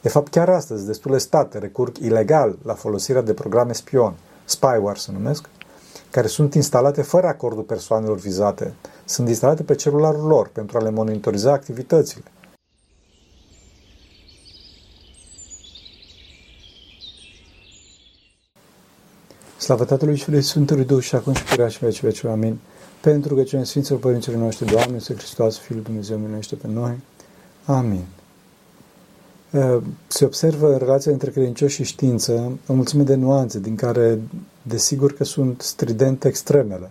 De fapt, chiar astăzi, destule state recurg ilegal la folosirea de programe spion, spyware se numesc, care sunt instalate fără acordul persoanelor vizate. Sunt instalate pe celularul lor pentru a le monitoriza activitățile. Slavă Tatălui și Lui Sfântului Duh și acum și purea și veci veci. Amin. Pentru că cei Sfinților Părinților noștri, Doamne, să Hristos, Fiul Dumnezeu, miluiește pe noi. Amin. Se observă relația între credincioși și știință o mulțime de nuanțe, din care, desigur că sunt stridente extremele,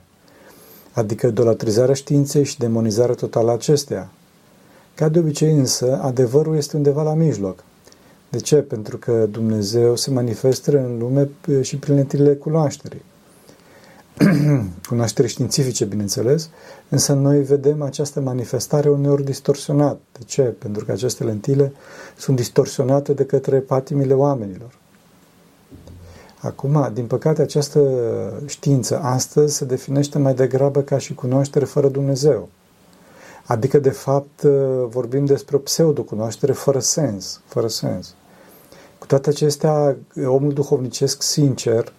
adică idolatrizarea științei și demonizarea totală a acesteia. Ca de obicei însă, adevărul este undeva la mijloc. De ce? Pentru că Dumnezeu se manifestă în lume și prin lentilele cunoașterii. cunoaștere științifice, bineînțeles, însă noi vedem această manifestare uneori distorsionată. De ce? Pentru că aceste lentile sunt distorsionate de către patimile oamenilor. Acum, din păcate, această știință astăzi se definește mai degrabă ca și cunoaștere fără Dumnezeu. Adică, de fapt, vorbim despre o pseudo-cunoaștere fără sens, fără sens. Cu toate acestea, omul duhovnicesc sincer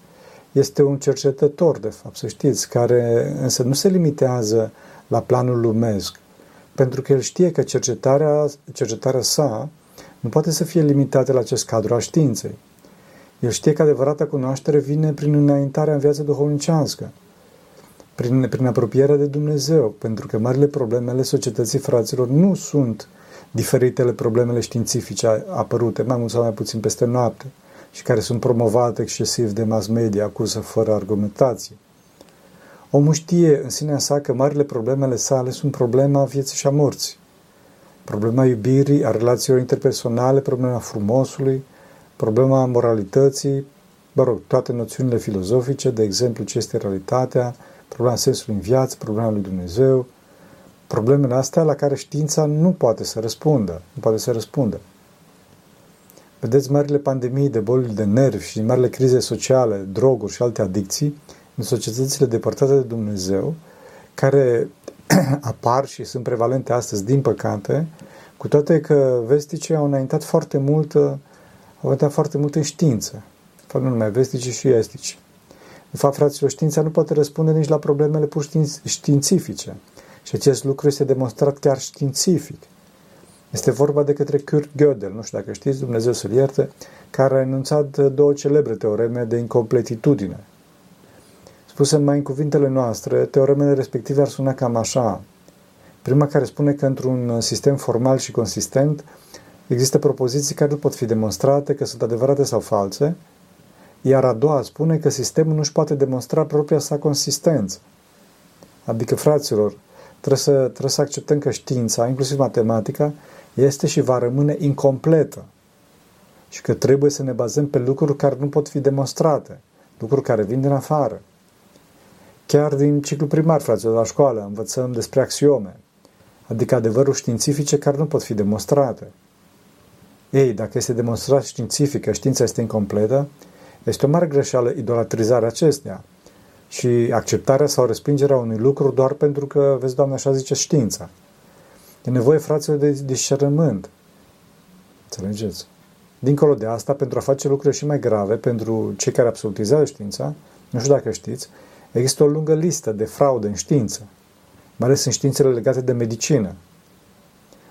este un cercetător, de fapt, să știți, care însă nu se limitează la planul lumesc, pentru că el știe că cercetarea, cercetarea sa nu poate să fie limitată la acest cadru al științei. El știe că adevărata cunoaștere vine prin înaintarea în viața duhovnicească, prin, prin apropierea de Dumnezeu, pentru că marile probleme ale societății fraților nu sunt diferitele problemele științifice apărute, mai mult sau mai puțin peste noapte, și care sunt promovate excesiv de mass media, acuză fără argumentație. Omul știe în sinea sa că marile problemele sale sunt problema vieții și a morții. Problema iubirii, a relațiilor interpersonale, problema frumosului, problema moralității, mă rog, toate noțiunile filozofice, de exemplu, ce este realitatea, problema sensului în viață, problema lui Dumnezeu, problemele astea la care știința nu poate să răspundă, nu poate să răspundă. Vedeți marile pandemii de boli de nervi și marile crize sociale, droguri și alte adicții în societățile depărtate de Dumnezeu, care apar și sunt prevalente astăzi, din păcate, cu toate că vesticii au înaintat foarte mult, au înaintat foarte mult în știință. Nu numai vestici și estici. De fapt, fraților, știința nu poate răspunde nici la problemele pur științifice. Și acest lucru este demonstrat chiar științific. Este vorba de către Kurt Gödel, nu știu dacă știți, Dumnezeu să-l ierte, care a enunțat două celebre teoreme de incompletitudine. Spuse mai în cuvintele noastre, teoremele respective ar suna cam așa. Prima care spune că într-un sistem formal și consistent există propoziții care nu pot fi demonstrate că sunt adevărate sau false, iar a doua spune că sistemul nu își poate demonstra propria sa consistență. Adică, fraților, trebuie să, trebuie să acceptăm că știința, inclusiv matematica, este și va rămâne incompletă și că trebuie să ne bazăm pe lucruri care nu pot fi demonstrate, lucruri care vin din afară. Chiar din ciclu primar, fraților, la școală, învățăm despre axiome, adică adevăruri științifice care nu pot fi demonstrate. Ei, dacă este demonstrat științific că știința este incompletă, este o mare greșeală idolatrizarea acestea și acceptarea sau respingerea unui lucru doar pentru că, vezi, Doamne, așa zice știința. E nevoie, fraților, de discernământ. Înțelegeți? Dincolo de asta, pentru a face lucruri și mai grave, pentru cei care absolutizează știința, nu știu dacă știți, există o lungă listă de fraude în știință, mai ales în științele legate de medicină.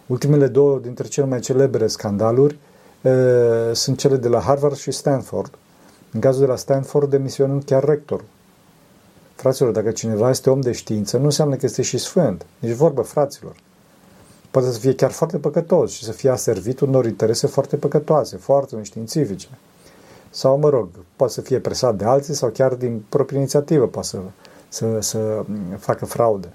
Ultimele două dintre cele mai celebre scandaluri e, sunt cele de la Harvard și Stanford. În cazul de la Stanford, demisionând chiar rectorul. Fraților, dacă cineva este om de știință, nu înseamnă că este și sfânt. Nici vorbă, fraților poate să fie chiar foarte păcătos și să fie aservit unor interese foarte păcătoase, foarte neștiințifice. Sau, mă rog, poate să fie presat de alții sau chiar din proprie inițiativă poate să, să, să facă fraude.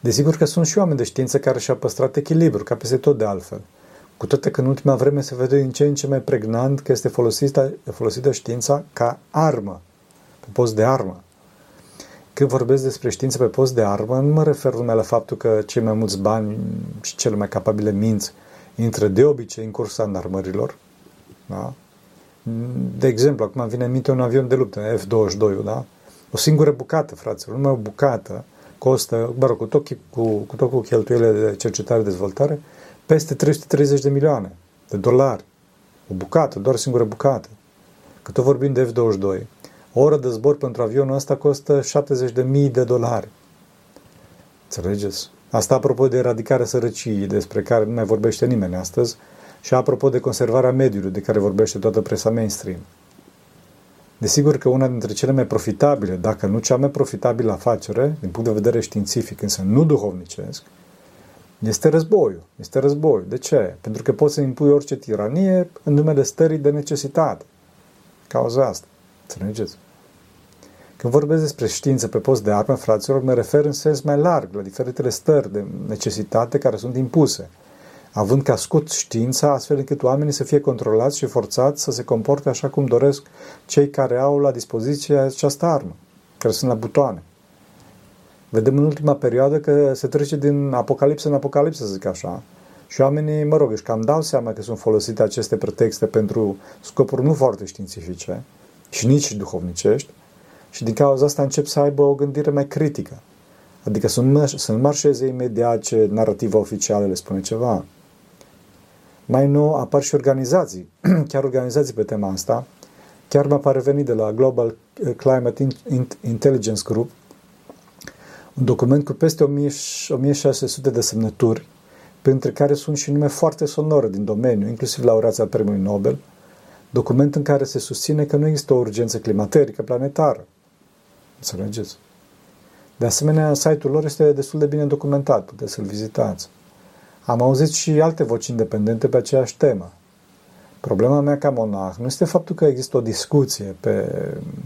Desigur că sunt și oameni de știință care și-au păstrat echilibru, ca peste tot de altfel. Cu toate că în ultima vreme se vede din ce în ce mai pregnant că este folosită, folosită știința ca armă, pe post de armă. Când vorbesc despre știință pe post de armă, nu mă refer numai la faptul că cei mai mulți bani și cele mai capabile minți intră de obicei în cursa înarmărilor. Da? De exemplu, acum vine în minte un avion de luptă, F-22, da? O singură bucată, fraților, numai o bucată costă, mă rog, cu tot, cu, cu tot cu cheltuielile de cercetare-dezvoltare, peste 330 de milioane. de dolari. O bucată, doar o singură bucată. Că tot vorbim de F-22. O oră de zbor pentru avionul ăsta costă 70.000 de dolari. Înțelegeți? Asta apropo de eradicarea sărăciei, despre care nu mai vorbește nimeni astăzi, și apropo de conservarea mediului, de care vorbește toată presa mainstream. Desigur că una dintre cele mai profitabile, dacă nu cea mai profitabilă afacere, din punct de vedere științific, însă nu duhovnicesc, este războiul. Este războiul. De ce? Pentru că poți să impui orice tiranie în numele stării de necesitate. Cauza asta. Înțelegeți? Când vorbesc despre știință pe post de armă, fraților, mă refer în sens mai larg la diferitele stări de necesitate care sunt impuse, având ca scut știința astfel încât oamenii să fie controlați și forțați să se comporte așa cum doresc cei care au la dispoziție această armă, care sunt la butoane. Vedem în ultima perioadă că se trece din apocalipsă în apocalipsă, să zic așa, și oamenii, mă rog, își cam dau seama că sunt folosite aceste pretexte pentru scopuri nu foarte științifice și nici duhovnicești, și din cauza asta încep să aibă o gândire mai critică. Adică să nu, să nu marșeze imediat ce narrativa oficială le spune ceva. Mai nou apar și organizații, chiar organizații pe tema asta. Chiar m-a parvenit de la Global Climate Intelligence Group un document cu peste 1600 de semnături, printre care sunt și nume foarte sonore din domeniu, inclusiv laureații al Premiului Nobel, document în care se susține că nu există o urgență climaterică planetară. Înțelegeți? De asemenea, site-ul lor este destul de bine documentat, puteți să-l vizitați. Am auzit și alte voci independente pe aceeași temă. Problema mea ca monah nu este faptul că există o discuție pe,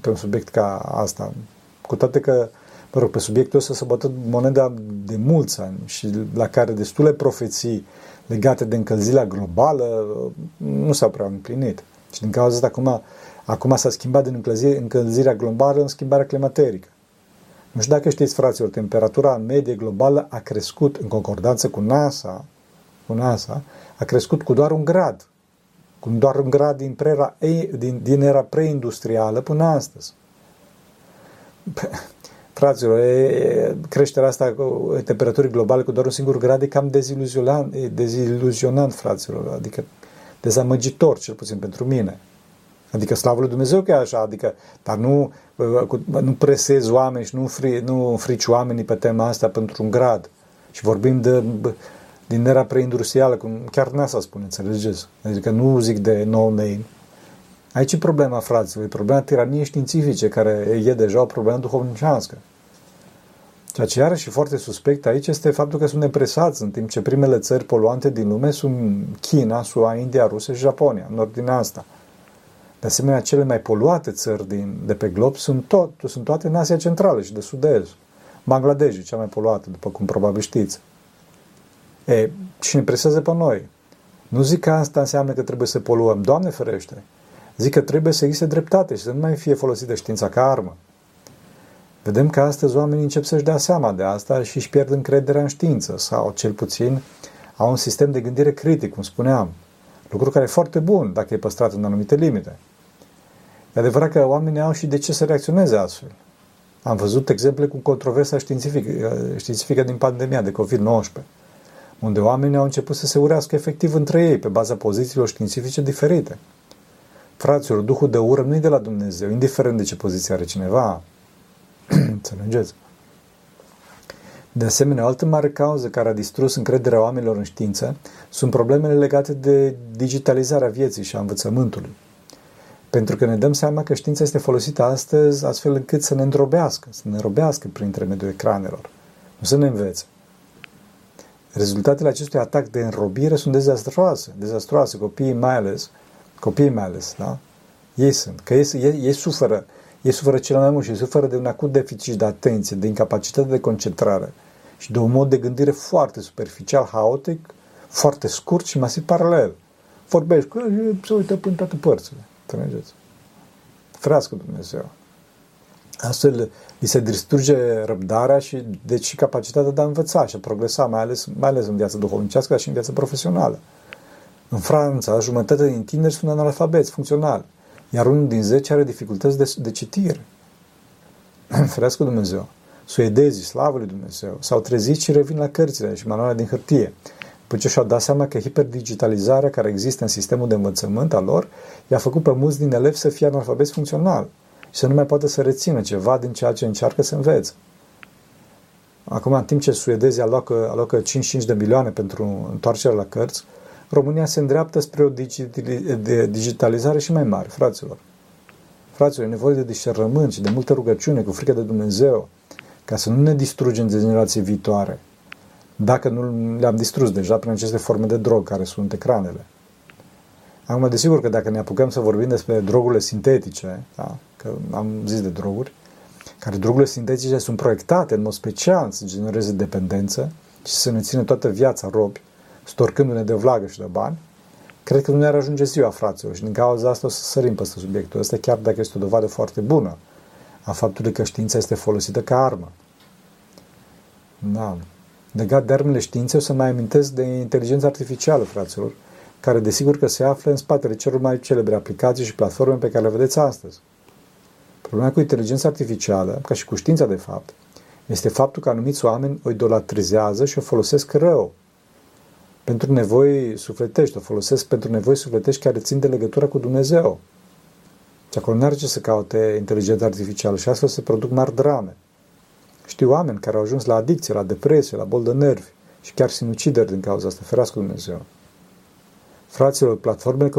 pe un subiect ca asta, cu toate că, mă rog, pe subiectul ăsta se bătut moneda de mulți ani și la care destule profeții legate de încălzirea globală nu s-au prea împlinit. Și din cauza asta acum, acum s-a schimbat din încălzirea globală în schimbarea climaterică. Nu știu dacă știți, fraților, temperatura medie globală a crescut în concordanță cu NASA, cu NASA a crescut cu doar un grad, cu doar un grad din, prera, din, din era preindustrială până astăzi. Fraților, e, creșterea asta cu temperaturii globale cu doar un singur grad e cam deziluzionant, e deziluzionant fraților, adică dezamăgitor, cel puțin pentru mine. Adică slavă lui Dumnezeu că e așa, adică, dar nu, nu presezi oameni și nu, fri, nu frici oamenii pe tema asta pentru un grad. Și vorbim de, din era preindustrială, cum chiar NASA spune, înțelegeți? Adică nu zic de no name. Aici e problema, fraților, e problema tiraniei științifice, care e deja o problemă duhovnicească. Ceea ce iarăși și foarte suspect aici este faptul că suntem presați în timp ce primele țări poluante din lume sunt China, SUA, India, Rusia și Japonia, în ordinea asta. De asemenea, cele mai poluate țări din, de pe glob sunt, tot, sunt toate în Asia Centrală și de Sud-Est. Bangladesh e cea mai poluată, după cum probabil știți. E, și ne presează pe noi. Nu zic că asta înseamnă că trebuie să poluăm. Doamne ferește! Zic că trebuie să existe dreptate și să nu mai fie folosită știința ca armă. Vedem că astăzi oamenii încep să-și dea seama de asta și își pierd încrederea în știință sau, cel puțin, au un sistem de gândire critic, cum spuneam. Lucru care e foarte bun dacă e păstrat în anumite limite. E adevărat că oamenii au și de ce să reacționeze astfel. Am văzut exemple cu controversa științifică, științifică din pandemia de COVID-19, unde oamenii au început să se urească efectiv între ei, pe baza pozițiilor științifice diferite. Fraților, Duhul de ură nu e de la Dumnezeu, indiferent de ce poziție are cineva. Înțelegeți? De asemenea, o altă mare cauză care a distrus încrederea oamenilor în știință sunt problemele legate de digitalizarea vieții și a învățământului. Pentru că ne dăm seama că știința este folosită astăzi astfel încât să ne îndrobească, să ne robească prin intermediul ecranelor, nu să ne învețe. Rezultatele acestui atac de înrobire sunt dezastroase, dezastroase, copiii mai ales, copiii mai ales, da? Ei sunt, că ei, ei, ei suferă, ei suferă cel mai mult și suferă de un acut deficit de atenție, de incapacitate de concentrare și de un mod de gândire foarte superficial, haotic, foarte scurt și masiv paralel. Vorbești cu el se uită până toate părțile. Înțelegeți? Frească Dumnezeu. Astfel, li se distruge răbdarea și deci și capacitatea de a învăța și a progresa, mai ales, mai ales în viața duhovnicească, dar și în viața profesională. În Franța, jumătate din tineri sunt analfabeți, funcționali, iar unul din zece are dificultăți de, de citire. Frească Dumnezeu. Suedezii, slavă lui Dumnezeu, s-au trezit și revin la cărțile și manualele din hârtie. După ce și-au dat seama că hiperdigitalizarea care există în sistemul de învățământ al lor i-a făcut pe mulți din elevi să fie analfabeti funcțional și să nu mai poată să rețină ceva din ceea ce încearcă să învețe. Acum, în timp ce suedezii alocă, alocă 55 de milioane pentru întoarcerea la cărți, România se îndreaptă spre o digitalizare și mai mare, fraților. Fraților, e nevoie de discernământ și de multă rugăciune cu frică de Dumnezeu, ca să nu ne distrugem de generații viitoare, dacă nu le-am distrus deja prin aceste forme de drog care sunt ecranele. Acum, desigur că dacă ne apucăm să vorbim despre drogurile sintetice, da, că am zis de droguri, care drogurile sintetice sunt proiectate în mod special să genereze dependență și să ne țină toată viața robi, storcându-ne de vlagă și de bani, cred că nu ne-ar ajunge ziua, fraților, și din cauza asta o să sărim peste subiectul ăsta, chiar dacă este o dovadă foarte bună a faptului că știința este folosită ca armă. Da. Legat de armele științei, o să mai amintesc de inteligența artificială, fraților, care desigur că se află în spatele celor mai celebre aplicații și platforme pe care le vedeți astăzi. Problema cu inteligența artificială, ca și cu știința de fapt, este faptul că anumiți oameni o idolatrizează și o folosesc rău. Pentru nevoi sufletești, o folosesc pentru nevoi sufletești care țin de legătura cu Dumnezeu. Și acolo nu are ce să caute inteligența artificială și astfel se produc mari drame. Știu oameni care au ajuns la adicție, la depresie, la bol de nervi și chiar sinucideri din cauza asta, ferească Dumnezeu. Fraților, platformele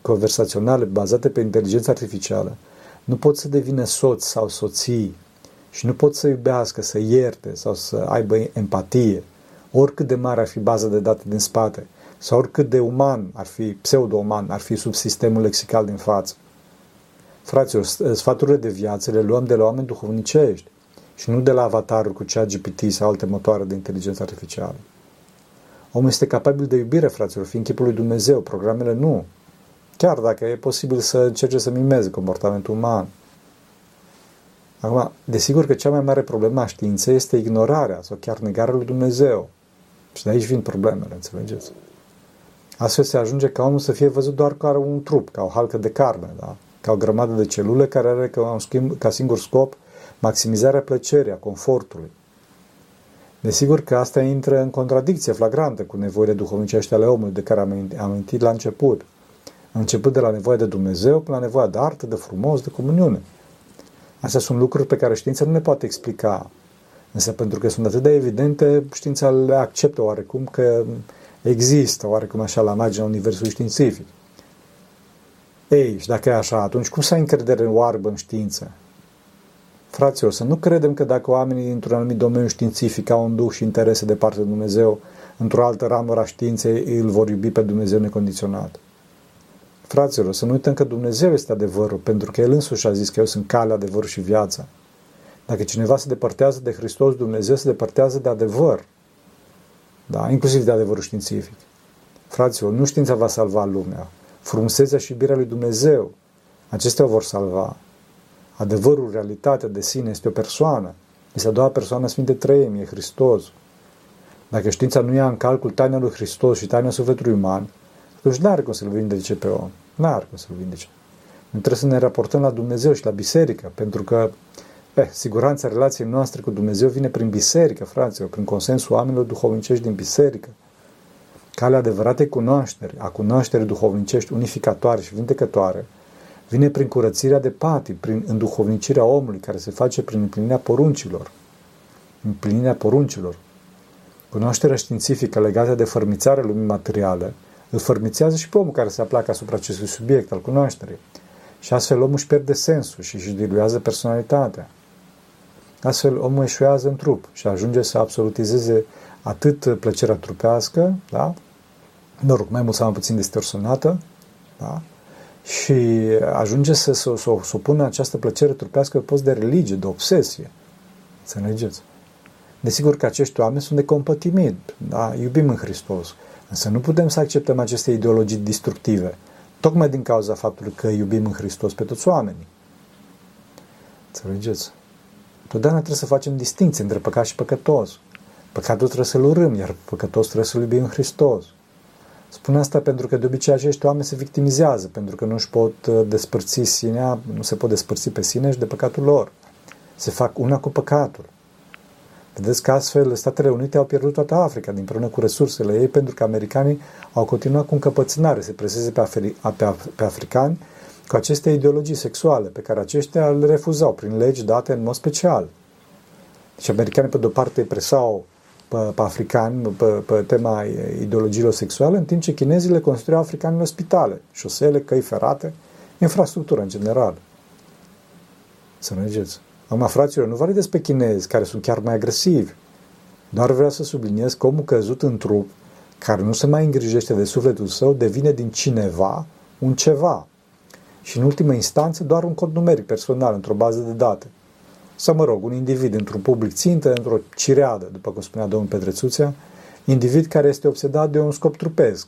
conversaționale bazate pe inteligență artificială nu pot să devină soți sau soții și nu pot să iubească, să ierte sau să aibă empatie, oricât de mare ar fi baza de date din spate sau oricât de uman ar fi, pseudo-uman, ar fi sub sistemul lexical din față. Fraților, sfaturile de viață le luăm de la oameni duhovnicești și nu de la avatarul cu cea GPT sau alte motoare de inteligență artificială. Omul este capabil de iubire, fraților, fiind chipul lui Dumnezeu, programele nu. Chiar dacă e posibil să încerce să mimeze comportamentul uman. Acum, desigur că cea mai mare problemă a științei este ignorarea sau chiar negarea lui Dumnezeu. Și de aici vin problemele, înțelegeți? Astfel se ajunge ca omul să fie văzut doar ca un trup, ca o halcă de carne, da? ca o grămadă de celule care are ca, un schimb, ca singur scop maximizarea plăcerii, a confortului. Desigur că asta intră în contradicție flagrantă cu nevoile duhovnicești ale omului de care am amintit la început. Am început de la nevoia de Dumnezeu până la nevoia de artă, de frumos, de comuniune. Astea sunt lucruri pe care știința nu le poate explica. Însă pentru că sunt atât de evidente, știința le acceptă oarecum că există oarecum așa la marginea universului științific. Ei, și dacă e așa, atunci cum să ai încredere în oarbă în știință? Fraților, să nu credem că dacă oamenii dintr-un anumit domeniu științific au un duh și interese de parte de Dumnezeu, într-o altă ramură a științei îl vor iubi pe Dumnezeu necondiționat. Fraților, să nu uităm că Dumnezeu este adevărul, pentru că El însuși a zis că eu sunt calea, adevărul și viața. Dacă cineva se depărtează de Hristos, Dumnezeu se depărtează de adevăr. Da? Inclusiv de adevărul științific. Fraților, nu știința va salva lumea. Frumusețea și iubirea lui Dumnezeu. Acestea o vor salva. Adevărul, realitatea de sine este o persoană. Este a doua persoană Sfinte Trăimii, e Hristos. Dacă știința nu ia în calcul taina lui Hristos și taina sufletului uman, atunci nu are cum să-l vindece pe om. Nu are cum să-l vindece. Noi trebuie să ne raportăm la Dumnezeu și la biserică, pentru că eh, siguranța relației noastre cu Dumnezeu vine prin biserică, fraților, prin consensul oamenilor duhovnicești din biserică. Calea adevăratei cunoașteri, a cunoașterii duhovnicești unificatoare și vindecătoare, vine prin curățirea de patii, prin înduhovnicirea omului, care se face prin împlinirea poruncilor. Împlinirea poruncilor. Cunoașterea științifică legată de fărmițarea lumii materiale îl fărmițează și pe omul care se aplacă asupra acestui subiect al cunoașterii. Și astfel omul își pierde sensul și își diluează personalitatea. Astfel omul eșuează în trup și ajunge să absolutizeze atât plăcerea trupească, da? mă rog, mai mult sau mai puțin distorsionată, da? și ajunge să, să, să, să pună această plăcere trupească pe post de religie, de obsesie. Înțelegeți? Desigur că acești oameni sunt de compătimit, da? iubim în Hristos, însă nu putem să acceptăm aceste ideologii destructive, tocmai din cauza faptului că iubim în Hristos pe toți oamenii. Înțelegeți? Totdeauna trebuie să facem distinție între păcat și păcătos. Păcatul trebuie să-l urâm, iar păcătos trebuie să-l iubim în Hristos. Spun asta pentru că de obicei acești oameni se victimizează, pentru că nu își pot uh, despărți sinea, nu se pot despărți pe sine și de păcatul lor. Se fac una cu păcatul. Vedeți că astfel Statele Unite au pierdut toată Africa împreună cu resursele ei pentru că americanii au continuat cu încăpățânare să preseze pe, afri, pe, pe africani cu aceste ideologii sexuale pe care aceștia le refuzau prin legi date în mod special. Deci americanii pe de-o parte presau pe, pe africani pe, pe tema ideologiilor sexuale, în timp ce chinezii le construiau africani în spitale, șosele, căi ferate, infrastructură în general. Să nu mergeți. Acum, fraților, nu vorbim despre chinezi, care sunt chiar mai agresivi. Doar vreau să subliniez că omul căzut în trup, care nu se mai îngrijește de sufletul său, devine din cineva un ceva. Și în ultimă instanță doar un cod numeric personal într-o bază de date. Să mă rog, un individ într-un public țintă, într-o cireadă, după cum spunea domnul Petrețuțea, individ care este obsedat de un scop trupesc.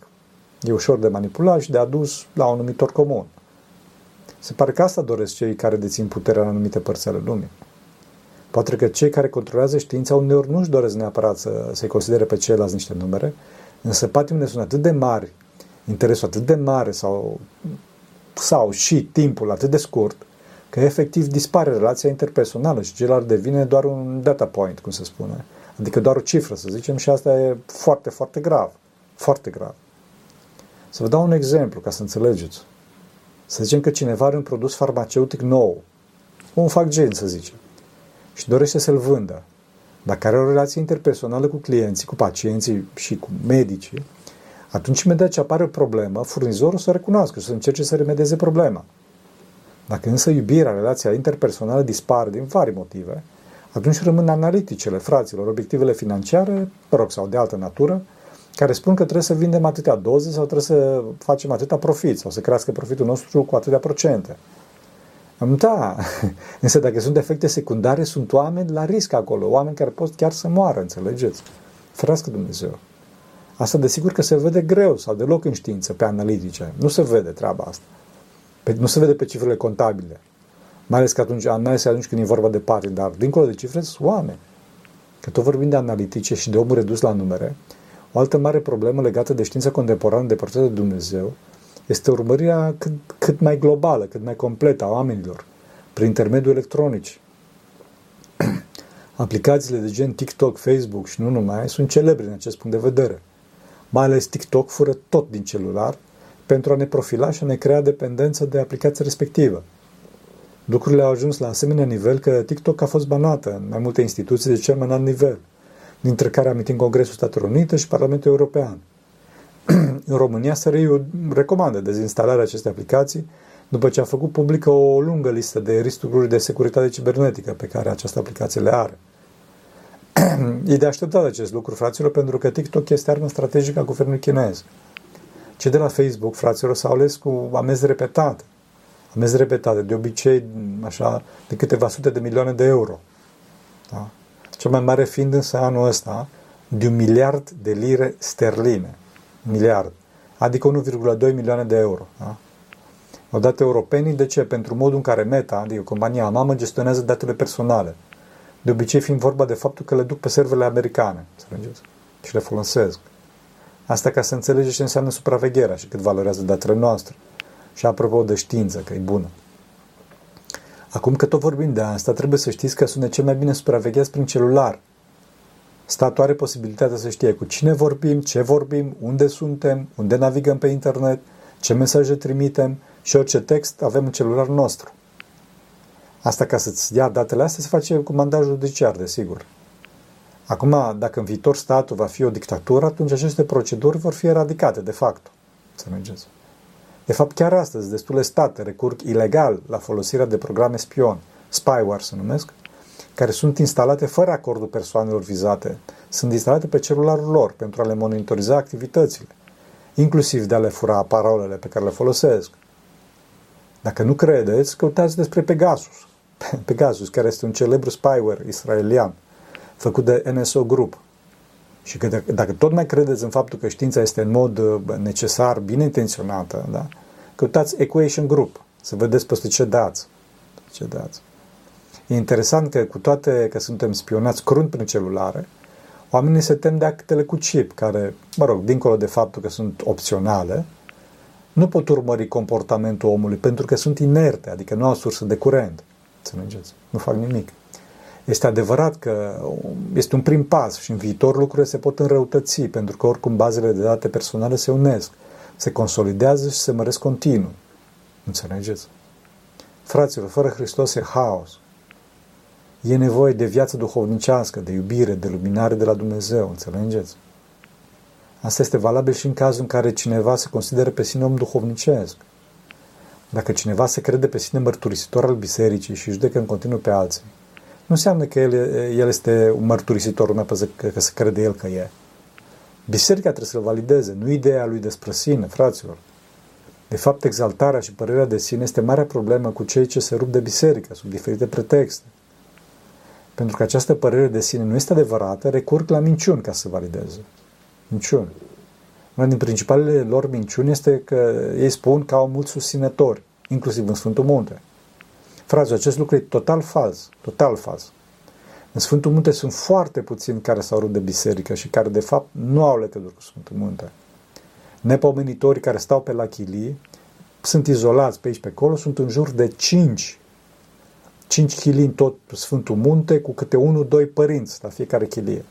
E ușor de manipulat și de adus la un numitor comun. Se pare că asta doresc cei care dețin puterea în anumite părți ale lumii. Poate că cei care controlează știința uneori nu-și doresc neapărat să, să-i considere pe ceilalți niște numere, însă patimile sunt atât de mari, interesul atât de mare sau, sau și timpul atât de scurt, că efectiv dispare relația interpersonală și celălalt devine doar un data point, cum se spune. Adică doar o cifră, să zicem, și asta e foarte, foarte grav. Foarte grav. Să vă dau un exemplu ca să înțelegeți. Să zicem că cineva are un produs farmaceutic nou, un gen, să zicem, și dorește să-l vândă. Dacă are o relație interpersonală cu clienții, cu pacienții și cu medicii, atunci imediat ce apare o problemă, furnizorul să recunoască și să încerce să remedeze problema. Dacă însă iubirea, relația interpersonală dispar din vari motive, atunci rămân analiticele fraților, obiectivele financiare, mă rog, sau de altă natură, care spun că trebuie să vindem atâtea doze sau trebuie să facem atâta profit sau să crească profitul nostru cu atâtea procente. Da, însă dacă sunt efecte secundare, sunt oameni la risc acolo, oameni care pot chiar să moară, înțelegeți? Ferească Dumnezeu. Asta desigur că se vede greu sau deloc în știință, pe analitice. Nu se vede treaba asta. Pe, nu se vede pe cifrele contabile. Mai ales că atunci, mai ales atunci când e vorba de pari, dar dincolo de cifre sunt oameni. Că tot vorbim de analitice și de omul redus la numere, o altă mare problemă legată de știința contemporană de de Dumnezeu este urmărirea cât, cât mai globală, cât mai completă a oamenilor, prin intermediul electronici. Aplicațiile de gen TikTok, Facebook și nu numai sunt celebre în acest punct de vedere. Mai ales TikTok fură tot din celular pentru a ne profila și a ne crea dependență de aplicația respectivă. Lucrurile au ajuns la asemenea nivel că TikTok a fost banată în mai multe instituții de cel mai înalt nivel – dintre care amintim Congresul Statelor Unite și Parlamentul European. în România SRI recomandă dezinstalarea acestei aplicații după ce a făcut publică o lungă listă de riscuri de securitate cibernetică pe care această aplicație le are. e de așteptat acest lucru, fraților, pentru că TikTok este armă strategică a guvernului chinez. Cei de la Facebook, fraților, s-au ales cu amenzi repetate. Amenzi repetate, de obicei, așa, de câteva sute de milioane de euro. Da? cel mai mare fiind însă anul ăsta de un miliard de lire sterline. Miliard. Adică 1,2 milioane de euro. Da? Odată europenii, de ce? Pentru modul în care Meta, adică compania mamă, gestionează datele personale. De obicei fiind vorba de faptul că le duc pe serverele americane, înțelegeți? Și le folosesc. Asta ca să înțelegeți ce înseamnă supravegherea și cât valorează datele noastre. Și apropo de știință, că e bună. Acum că tot vorbim de asta, trebuie să știți că sunt cel mai bine supravegheați prin celular. Statul are posibilitatea să știe cu cine vorbim, ce vorbim, unde suntem, unde navigăm pe internet, ce mesaje trimitem și orice text avem în celular nostru. Asta ca să-ți ia datele astea se face cu mandat judiciar, desigur. Acum, dacă în viitor statul va fi o dictatură, atunci aceste proceduri vor fi eradicate, de fapt. Să mergeți. De fapt, chiar astăzi, destule state recurg ilegal la folosirea de programe spion, spyware se numesc, care sunt instalate fără acordul persoanelor vizate. Sunt instalate pe celularul lor pentru a le monitoriza activitățile, inclusiv de a le fura parolele pe care le folosesc. Dacă nu credeți, căutați despre Pegasus. Pegasus, care este un celebru spyware israelian, făcut de NSO Group. Și că dacă tot mai credeți în faptul că știința este în mod necesar, bine intenționată, da? căutați Equation Group, să vedeți peste ce dați. Ce dați. E interesant că cu toate că suntem spionați crunt prin celulare, oamenii se tem de actele cu chip, care, mă rog, dincolo de faptul că sunt opționale, nu pot urmări comportamentul omului pentru că sunt inerte, adică nu au sursă de curent. Înțelegeți? Nu fac nimic. Este adevărat că este un prim pas și în viitor lucrurile se pot înrăutăți, pentru că oricum bazele de date personale se unesc, se consolidează și se măresc continuu. Înțelegeți? Fraților, fără Hristos e haos. E nevoie de viață duhovnicească, de iubire, de luminare de la Dumnezeu, înțelegeți? Asta este valabil și în cazul în care cineva se consideră pe sine om duhovnicesc. Dacă cineva se crede pe sine mărturisitor al bisericii și judecă în continuu pe alții, nu înseamnă că el, el este un mărturisitor, una pe că, că se crede el că e. Biserica trebuie să-l valideze, nu ideea lui despre sine, fraților. De fapt, exaltarea și părerea de sine este marea problemă cu cei ce se rup de biserică, sub diferite pretexte. Pentru că această părere de sine nu este adevărată, recurg la minciuni ca să valideze. Minciuni. Una din principalele lor minciuni este că ei spun că au mulți susținători, inclusiv în Sfântul Munte. Fraților, acest lucru e total fals, total fals. În Sfântul Munte sunt foarte puțini care s-au rupt de biserică și care, de fapt, nu au legătură cu Sfântul Munte. Nepomenitorii care stau pe la chilii sunt izolați pe aici pe acolo, sunt în jur de 5 5 chilii în tot Sfântul Munte, cu câte unul, doi părinți la fiecare chilie.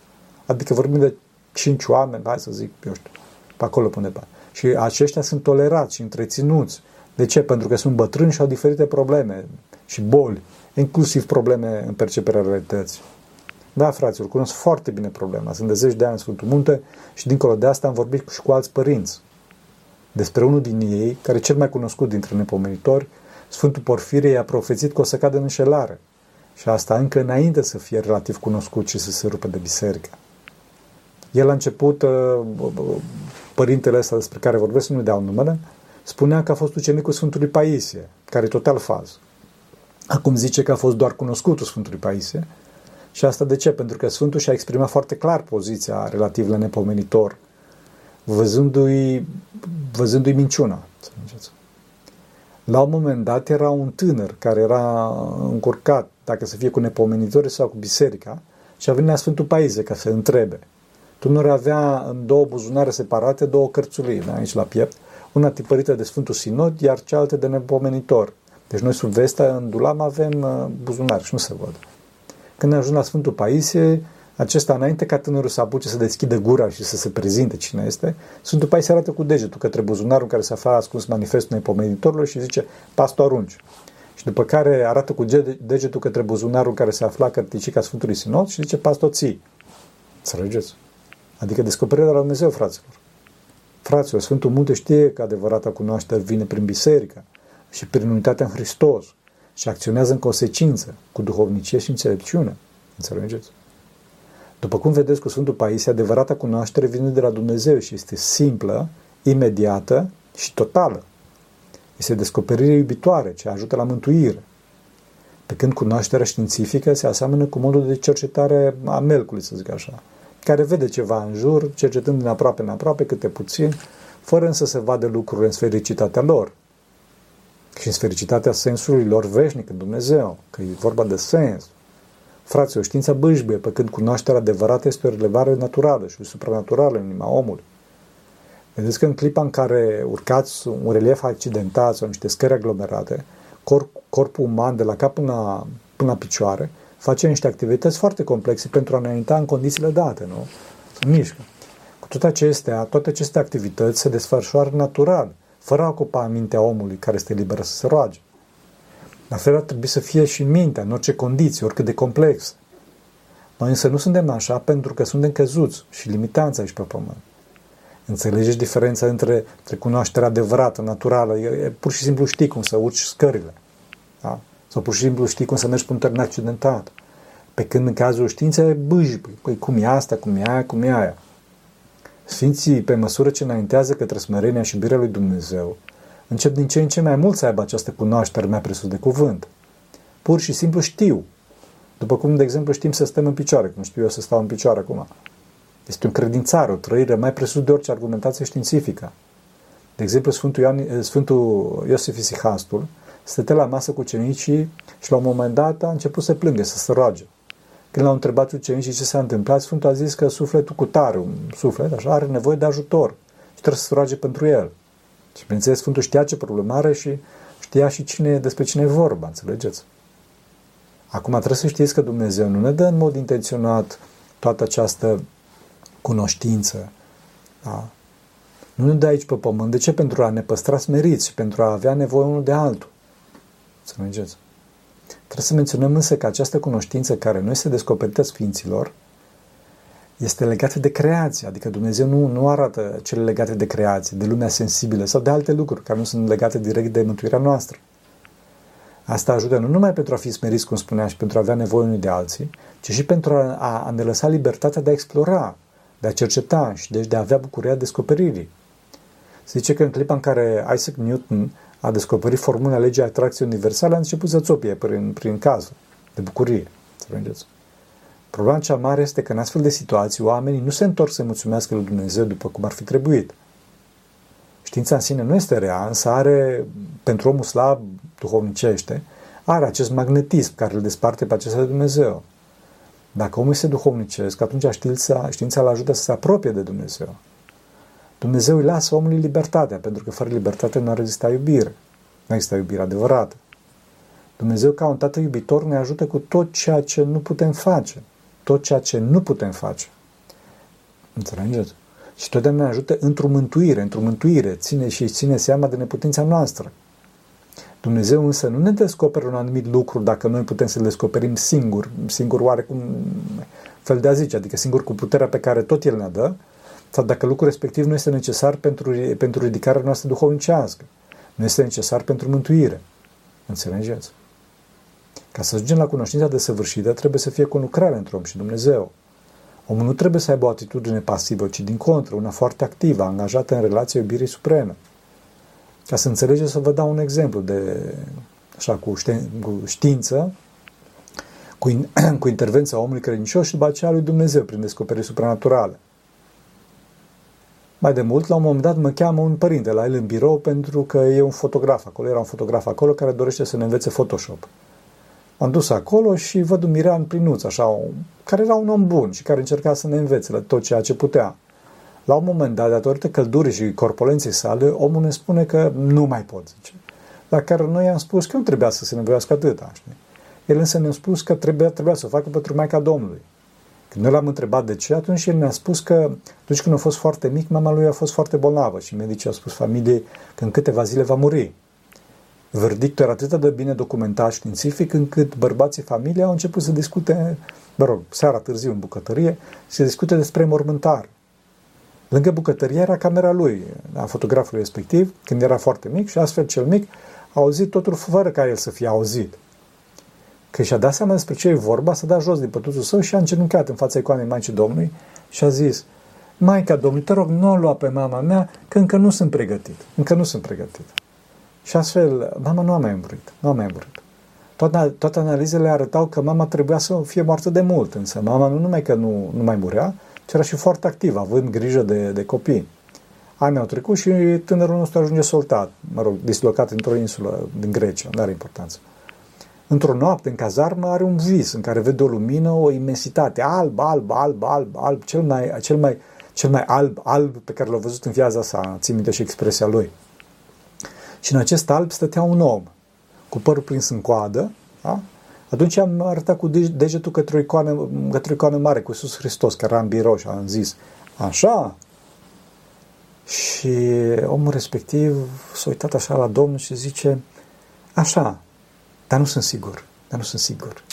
Adică vorbim de 5 oameni, hai să zic, eu știu, pe acolo până pe. Și aceștia sunt tolerați și întreținuți. De ce? Pentru că sunt bătrâni și au diferite probleme și boli, inclusiv probleme în perceperea realității. Da, fraților, cunosc foarte bine problema. Sunt de zeci de ani în Sfântul Munte și dincolo de asta am vorbit și cu alți părinți. Despre unul din ei, care e cel mai cunoscut dintre nepomenitori, Sfântul Porfirie i-a profețit că o să cadă în înșelare. Și asta încă înainte să fie relativ cunoscut și să se rupă de biserică. El a început, uh, părintele ăsta despre care vorbesc, nu-i dau numele, spunea că a fost ucenicul Sfântului Paisie, care e total faz. Acum zice că a fost doar cunoscutul Sfântului Paisie. Și asta de ce? Pentru că Sfântul și-a exprimat foarte clar poziția relativ la nepomenitor, văzându-i, văzându-i minciuna. La un moment dat era un tânăr care era încurcat, dacă să fie cu nepomenitori sau cu biserica, și a venit la Sfântul Paisie ca să întrebe. Tânărul avea în două buzunare separate două cărțulii, da, aici la piept, una tipărită de Sfântul Sinod, iar cealaltă de nepomenitor. Deci noi sub vestea, în dulam, avem uh, buzunare și nu se văd. Când ne ajung la Sfântul Paisie, acesta, înainte ca tânărul să apuce să deschidă gura și să se prezinte cine este, Sfântul Paisie arată cu degetul către buzunarul în care se afla ascuns manifestul nepomenitorului și zice, pas tu arunci. Și după care arată cu degetul către buzunarul în care se afla cărticica Sfântului Sinod și zice, pas tu ții. Înțelegeți? Adică descoperirea de la Dumnezeu, fraților. Fraților, Sfântul Munte știe că adevărata cunoaștere vine prin biserică și prin unitatea în Hristos și acționează în consecință, cu duhovnicie și înțelepciune. Înțelegeți? După cum vedeți cu Sfântul Paisie, adevărata cunoaștere vine de la Dumnezeu și este simplă, imediată și totală. Este descoperire iubitoare, ce ajută la mântuire. Pe când cunoașterea științifică se aseamănă cu modul de cercetare a melcului, să zic așa, care vede ceva în jur, cercetând din aproape în aproape, câte puțin, fără însă să vadă lucrurile în sfericitatea lor și în sfericitatea sensului lor veșnic în Dumnezeu, că e vorba de sens. Fraților, știința bâșbuie, pe când cunoașterea adevărată este o relevare naturală și supranaturală în inima omului. Vedeți că în clipa în care urcați un relief accidentat sau niște scări aglomerate, corp, corpul uman de la cap până, până la picioare face niște activități foarte complexe pentru a înainta în condițiile date, nu? Se mișcă. Cu toate acestea, toate aceste activități se desfășoară natural, fără a ocupa mintea omului care este liberă să se roage. La fel ar trebui să fie și în mintea, în orice condiții, oricât de complex. Noi însă nu suntem așa pentru că suntem căzuți și limitați aici pe pământ. Înțelegeți diferența între, între cunoașterea adevărată, naturală? E, e, pur și simplu știi cum să urci scările. Da? Sau pur și simplu știi cum să mergi pe un teren accidentat. Pe când în cazul științei bâji, păi, păi cum e asta, cum e aia, cum e aia. Sfinții, pe măsură ce înaintează către smerenia și iubirea lui Dumnezeu, încep din ce în ce mai mult să aibă această cunoaștere mai presus de cuvânt. Pur și simplu știu. După cum, de exemplu, știm să stăm în picioare, cum știu eu să stau în picioare acum. Este un credințar, o trăire mai presus de orice argumentație științifică. De exemplu, Sfântul, Ioan, Sfântul Iosif Isihastul stătea la masă cu cenicii și la un moment dat a început să plângă, să se roage. Când l-au întrebat ucenicii ce s-a întâmplat, Sfântul a zis că sufletul cu tare, un suflet, așa, are nevoie de ajutor și trebuie să se roage pentru el. Și bineînțeles, Sfântul știa ce problemă are și știa și cine, despre cine e vorba, înțelegeți? Acum trebuie să știți că Dumnezeu nu ne dă în mod intenționat toată această cunoștință. Da? Nu ne dă aici pe pământ. De ce? Pentru a ne păstra smeriți și pentru a avea nevoie unul de altul. Să mergeți. Trebuie să menționăm însă că această cunoștință care nu este descoperită Sfinților este legată de creație, adică Dumnezeu nu, nu arată cele legate de creație, de lumea sensibilă sau de alte lucruri care nu sunt legate direct de mântuirea noastră. Asta ajută nu numai pentru a fi smeriți, cum spunea, și pentru a avea nevoie unii de alții, ci și pentru a, a, a ne lăsa libertatea de a explora, de a cerceta și deci de a avea bucuria descoperirii. Se zice că în clipa în care Isaac Newton a descoperit formula legii atracției universale, a început să țopie prin, prin cazul de bucurie. Să Problema cea mare este că în astfel de situații oamenii nu se întorc să mulțumească lui Dumnezeu după cum ar fi trebuit. Știința în sine nu este rea, însă are, pentru omul slab, duhovnicește, are acest magnetism care îl desparte pe acesta de Dumnezeu. Dacă omul este duhovnicesc, atunci știința, știința îl ajută să se apropie de Dumnezeu. Dumnezeu îi lasă omului libertatea, pentru că fără libertate nu ar exista iubire. Nu există iubire adevărată. Dumnezeu, ca un tată iubitor, ne ajută cu tot ceea ce nu putem face. Tot ceea ce nu putem face. Înțelegeți? Și totdeauna ne ajută într-o mântuire, într-o mântuire. Ține și ține seama de neputința noastră. Dumnezeu însă nu ne descoperă un anumit lucru dacă noi putem să-l descoperim singur, singur oarecum fel de a zice, adică singur cu puterea pe care tot El ne dă, sau dacă lucrul respectiv nu este necesar pentru, pentru ridicarea noastră duhovnicească, nu este necesar pentru mântuire. Înțelegeți? Ca să ajungem la cunoștința de săvârșită, trebuie să fie lucrare între om și Dumnezeu. Omul nu trebuie să aibă o atitudine pasivă, ci din contră, una foarte activă, angajată în relația iubirii supreme. Ca să înțelegeți, să vă dau un exemplu de, așa, cu, ști, cu știință, cu, in, cu intervenția omului credincios și după aceea lui Dumnezeu prin descoperiri supranaturale. Mai de mult, la un moment dat, mă cheamă un părinte la el în birou pentru că e un fotograf acolo. Era un fotograf acolo care dorește să ne învețe Photoshop. M-am dus acolo și văd un Mirean Plinuț, așa, care era un om bun și care încerca să ne învețe la tot ceea ce putea. La un moment dat, datorită căldurii și corpolenței sale, omul ne spune că nu mai pot, zice. La care noi am spus că nu trebuia să se nevoiască atâta, știi? El însă ne-a spus că trebuia, trebuia să o facă pentru Maica Domnului. Când noi l-am întrebat de ce, atunci el ne-a spus că atunci când a fost foarte mic, mama lui a fost foarte bolnavă și medicii au spus familiei că în câteva zile va muri. Verdictul era atât de bine documentat științific încât bărbații familiei au început să discute, mă rog, seara târziu în bucătărie, să discute despre mormântare. Lângă bucătărie era camera lui, a fotografului respectiv, când era foarte mic și astfel cel mic a auzit totul fără ca el să fie auzit. Când și-a dat seama despre ce e vorba, s-a dat jos din pătuțul său și a încercat în fața icoanei Maicii Domnului și a zis, Maica Domnului, te rog, nu o lua pe mama mea, că încă nu sunt pregătit. Încă nu sunt pregătit. Și astfel, mama nu a mai murit. Nu a mai murit. Toate, toate analizele arătau că mama trebuia să fie moartă de mult, însă mama nu numai că nu, nu mai murea, ci era și foarte activă, având grijă de, de copii. Anii au trecut și tânărul nostru ajunge soltat, mă rog, dislocat într-o insulă din Grecia, nu are importanță. Într-o noapte, în cazarmă, are un vis în care vede o lumină, o imensitate, alb, alb, alb, alb, alb, cel mai, cel mai, cel mai alb, alb pe care l-a văzut în viața sa, țin minte și expresia lui. Și în acest alb stătea un om, cu părul prins în coadă, da? Atunci am arătat cu degetul către o icoană, către o icoană mare cu Iisus Hristos, care era în birou și am zis, așa? Și omul respectiv s-a uitat așa la Domnul și zice, așa, dar nu sunt sigur, dar nu sunt sigur.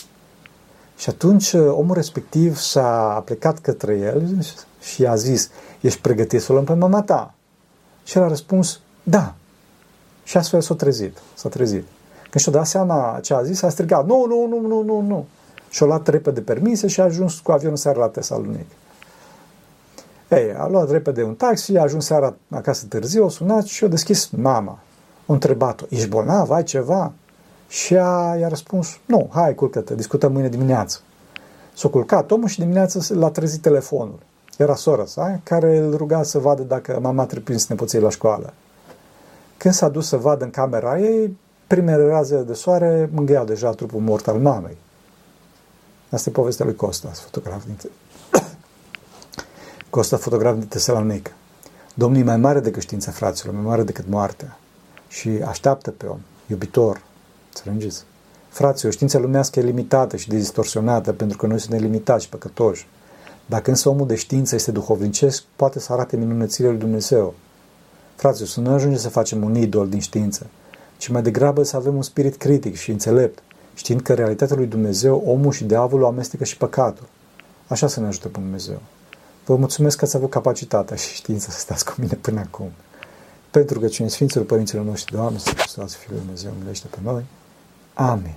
Și atunci omul respectiv s-a plecat către el și a zis, ești pregătit să o luăm pe mama ta? Și el a răspuns, da. Și astfel s-a trezit, s-a trezit. Când și-a dat seama ce a zis, a strigat, nu, nu, nu, nu, nu, nu. Și-a luat repede permise și a ajuns cu avionul seara la Tesalonic. Ei, a luat repede un taxi, a ajuns seara acasă târziu, a sunat și a deschis mama. A întrebat-o, ești bolnav, ai ceva? Și a, i-a răspuns, nu, hai, culcă-te, discutăm mâine dimineață. S-a culcat omul și dimineața l-a trezit telefonul. Era sora sa, care îl ruga să vadă dacă mama a trimis nepoței la școală. Când s-a dus să vadă în camera ei, primele raze de soare mângâiau deja trupul mort al mamei. Asta e povestea lui Costa, fotograf din Costa, fotograf din Tesalonică. Domnul e mai mare decât știința fraților, mai mare decât moartea. Și așteaptă pe om, iubitor, înțelegeți? Fraților, știința lumească e limitată și distorsionată pentru că noi suntem limitați și păcătoși. Dacă însă omul de știință este duhovnicesc, poate să arate minunățile lui Dumnezeu. Fraților, să nu ajungem să facem un idol din știință, ci mai degrabă să avem un spirit critic și înțelept, știind că realitatea lui Dumnezeu, omul și diavolul amestecă și păcatul. Așa să ne ajute pe Dumnezeu. Vă mulțumesc că ați avut capacitatea și știința să stați cu mine până acum. Pentru că cine Sfinților Părinților noștri, Doamne, să Hristos, Fiul Dumnezeu, milește pe noi. Amin.